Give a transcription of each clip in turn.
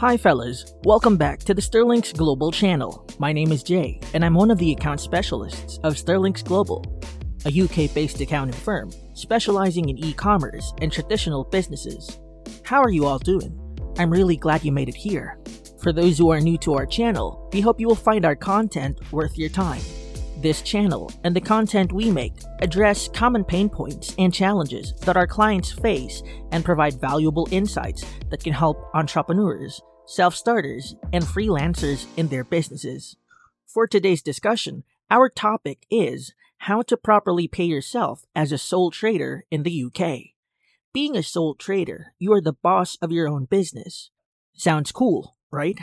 Hi, fellas. Welcome back to the Sterlinx Global channel. My name is Jay, and I'm one of the account specialists of Sterlinx Global, a UK based accounting firm specializing in e commerce and traditional businesses. How are you all doing? I'm really glad you made it here. For those who are new to our channel, we hope you will find our content worth your time. This channel and the content we make address common pain points and challenges that our clients face and provide valuable insights that can help entrepreneurs, self starters, and freelancers in their businesses. For today's discussion, our topic is how to properly pay yourself as a sole trader in the UK. Being a sole trader, you are the boss of your own business. Sounds cool, right?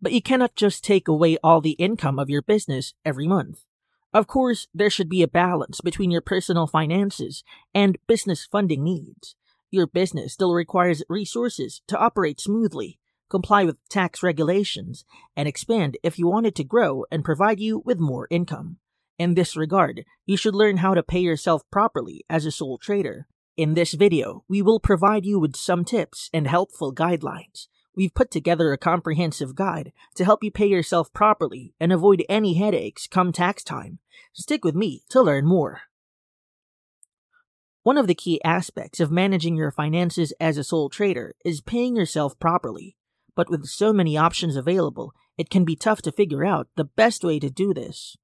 But you cannot just take away all the income of your business every month. Of course, there should be a balance between your personal finances and business funding needs. Your business still requires resources to operate smoothly, comply with tax regulations, and expand if you want it to grow and provide you with more income. In this regard, you should learn how to pay yourself properly as a sole trader. In this video, we will provide you with some tips and helpful guidelines We've put together a comprehensive guide to help you pay yourself properly and avoid any headaches come tax time. Stick with me to learn more. One of the key aspects of managing your finances as a sole trader is paying yourself properly. But with so many options available, it can be tough to figure out the best way to do this.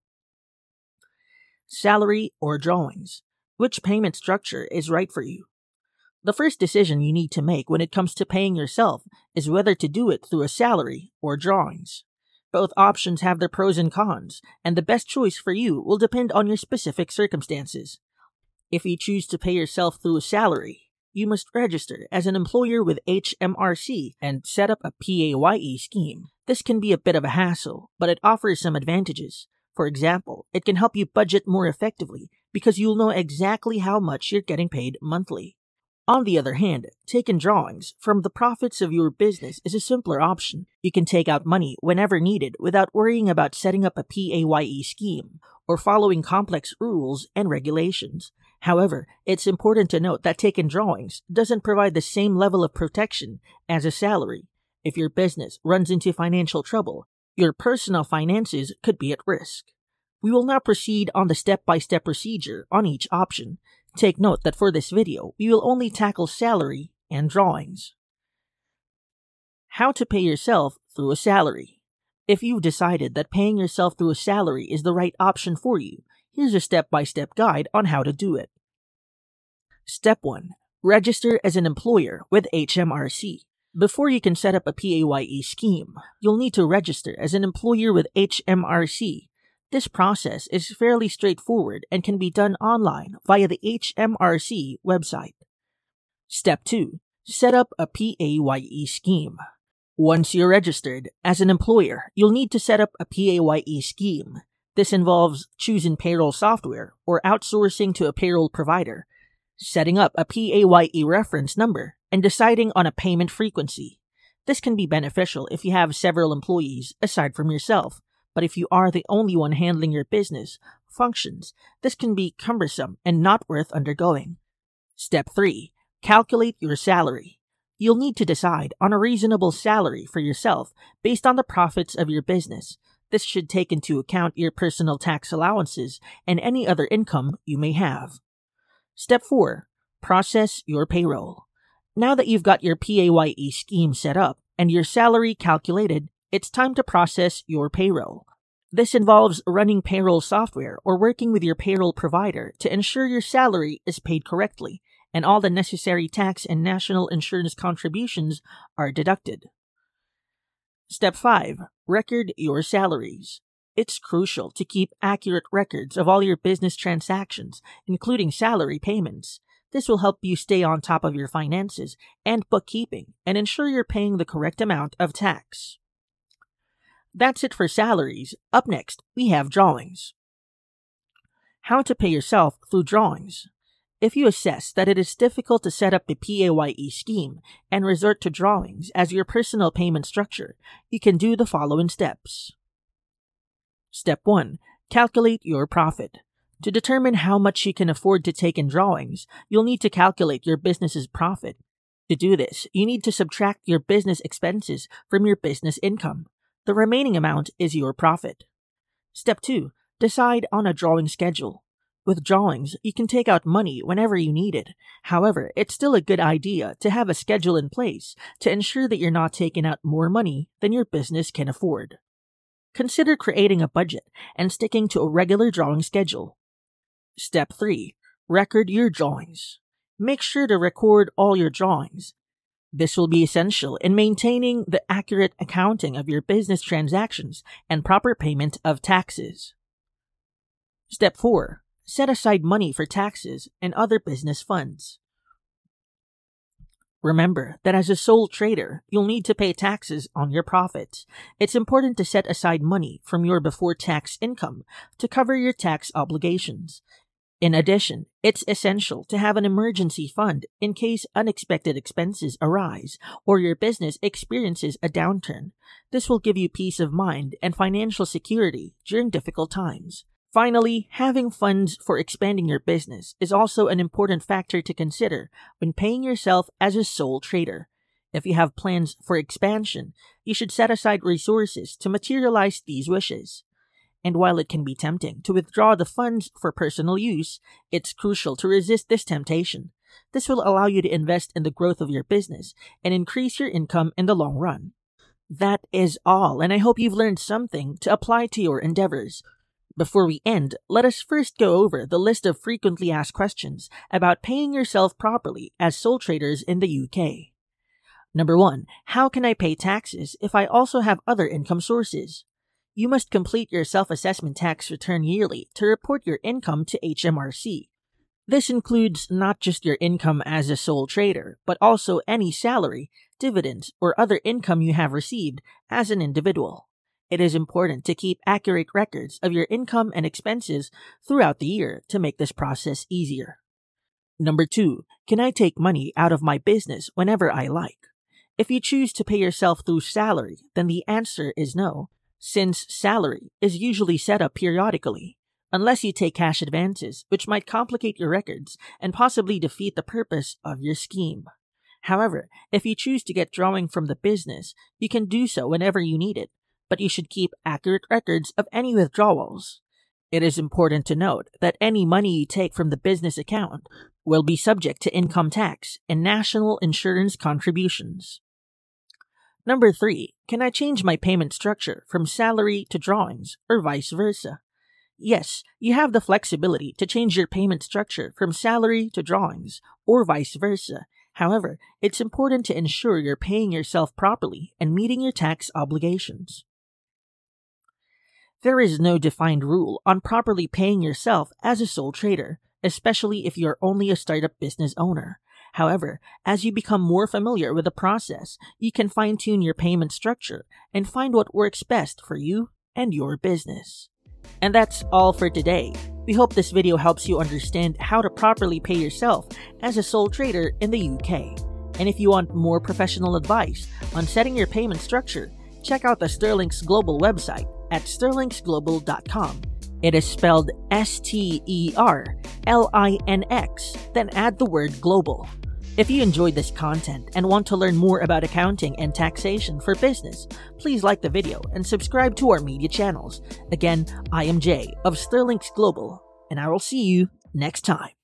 Salary or drawings. Which payment structure is right for you? The first decision you need to make when it comes to paying yourself is whether to do it through a salary or drawings. Both options have their pros and cons, and the best choice for you will depend on your specific circumstances. If you choose to pay yourself through a salary, you must register as an employer with HMRC and set up a PAYE scheme. This can be a bit of a hassle, but it offers some advantages. For example, it can help you budget more effectively because you'll know exactly how much you're getting paid monthly. On the other hand, taking drawings from the profits of your business is a simpler option. You can take out money whenever needed without worrying about setting up a PAYE scheme or following complex rules and regulations. However, it's important to note that taking drawings doesn't provide the same level of protection as a salary. If your business runs into financial trouble, your personal finances could be at risk. We will now proceed on the step by step procedure on each option. Take note that for this video, we will only tackle salary and drawings. How to pay yourself through a salary. If you've decided that paying yourself through a salary is the right option for you, here's a step by step guide on how to do it. Step 1 Register as an employer with HMRC. Before you can set up a PAYE scheme, you'll need to register as an employer with HMRC this process is fairly straightforward and can be done online via the HMRC website. Step 2. Set up a PAYE scheme. Once you're registered as an employer, you'll need to set up a PAYE scheme. This involves choosing payroll software or outsourcing to a payroll provider, setting up a PAYE reference number, and deciding on a payment frequency. This can be beneficial if you have several employees aside from yourself but if you are the only one handling your business functions, this can be cumbersome and not worth undergoing. Step 3. Calculate your salary. You'll need to decide on a reasonable salary for yourself based on the profits of your business. This should take into account your personal tax allowances and any other income you may have. Step 4. Process your payroll. Now that you've got your PAYE scheme set up and your salary calculated, it's time to process your payroll. This involves running payroll software or working with your payroll provider to ensure your salary is paid correctly and all the necessary tax and national insurance contributions are deducted. Step 5. Record your salaries. It's crucial to keep accurate records of all your business transactions, including salary payments. This will help you stay on top of your finances and bookkeeping and ensure you're paying the correct amount of tax. That's it for salaries. Up next, we have drawings. How to pay yourself through drawings. If you assess that it is difficult to set up the PAYE scheme and resort to drawings as your personal payment structure, you can do the following steps. Step 1. Calculate your profit. To determine how much you can afford to take in drawings, you'll need to calculate your business's profit. To do this, you need to subtract your business expenses from your business income. The remaining amount is your profit. Step 2. Decide on a drawing schedule. With drawings, you can take out money whenever you need it. However, it's still a good idea to have a schedule in place to ensure that you're not taking out more money than your business can afford. Consider creating a budget and sticking to a regular drawing schedule. Step 3. Record your drawings. Make sure to record all your drawings. This will be essential in maintaining the accurate accounting of your business transactions and proper payment of taxes. Step 4 set aside money for taxes and other business funds. Remember that as a sole trader, you'll need to pay taxes on your profits. It's important to set aside money from your before tax income to cover your tax obligations. In addition, it's essential to have an emergency fund in case unexpected expenses arise or your business experiences a downturn. This will give you peace of mind and financial security during difficult times. Finally, having funds for expanding your business is also an important factor to consider when paying yourself as a sole trader. If you have plans for expansion, you should set aside resources to materialize these wishes. And while it can be tempting to withdraw the funds for personal use, it's crucial to resist this temptation. This will allow you to invest in the growth of your business and increase your income in the long run. That is all, and I hope you've learned something to apply to your endeavors. Before we end, let us first go over the list of frequently asked questions about paying yourself properly as sole traders in the UK. Number 1. How can I pay taxes if I also have other income sources? You must complete your self assessment tax return yearly to report your income to HMRC. This includes not just your income as a sole trader, but also any salary, dividends, or other income you have received as an individual. It is important to keep accurate records of your income and expenses throughout the year to make this process easier. Number two, can I take money out of my business whenever I like? If you choose to pay yourself through salary, then the answer is no, since salary is usually set up periodically, unless you take cash advances, which might complicate your records and possibly defeat the purpose of your scheme. However, if you choose to get drawing from the business, you can do so whenever you need it, but you should keep accurate records of any withdrawals. It is important to note that any money you take from the business account will be subject to income tax and national insurance contributions. Number 3. Can I change my payment structure from salary to drawings or vice versa? Yes, you have the flexibility to change your payment structure from salary to drawings or vice versa. However, it's important to ensure you're paying yourself properly and meeting your tax obligations. There is no defined rule on properly paying yourself as a sole trader, especially if you're only a startup business owner. However, as you become more familiar with the process, you can fine tune your payment structure and find what works best for you and your business. And that's all for today. We hope this video helps you understand how to properly pay yourself as a sole trader in the UK. And if you want more professional advice on setting your payment structure, check out the Sterlinx Global website at sterlinxglobal.com. It is spelled S T E R L I N X, then add the word global. If you enjoyed this content and want to learn more about accounting and taxation for business, please like the video and subscribe to our media channels. Again, I am Jay of Sterlinx Global, and I will see you next time.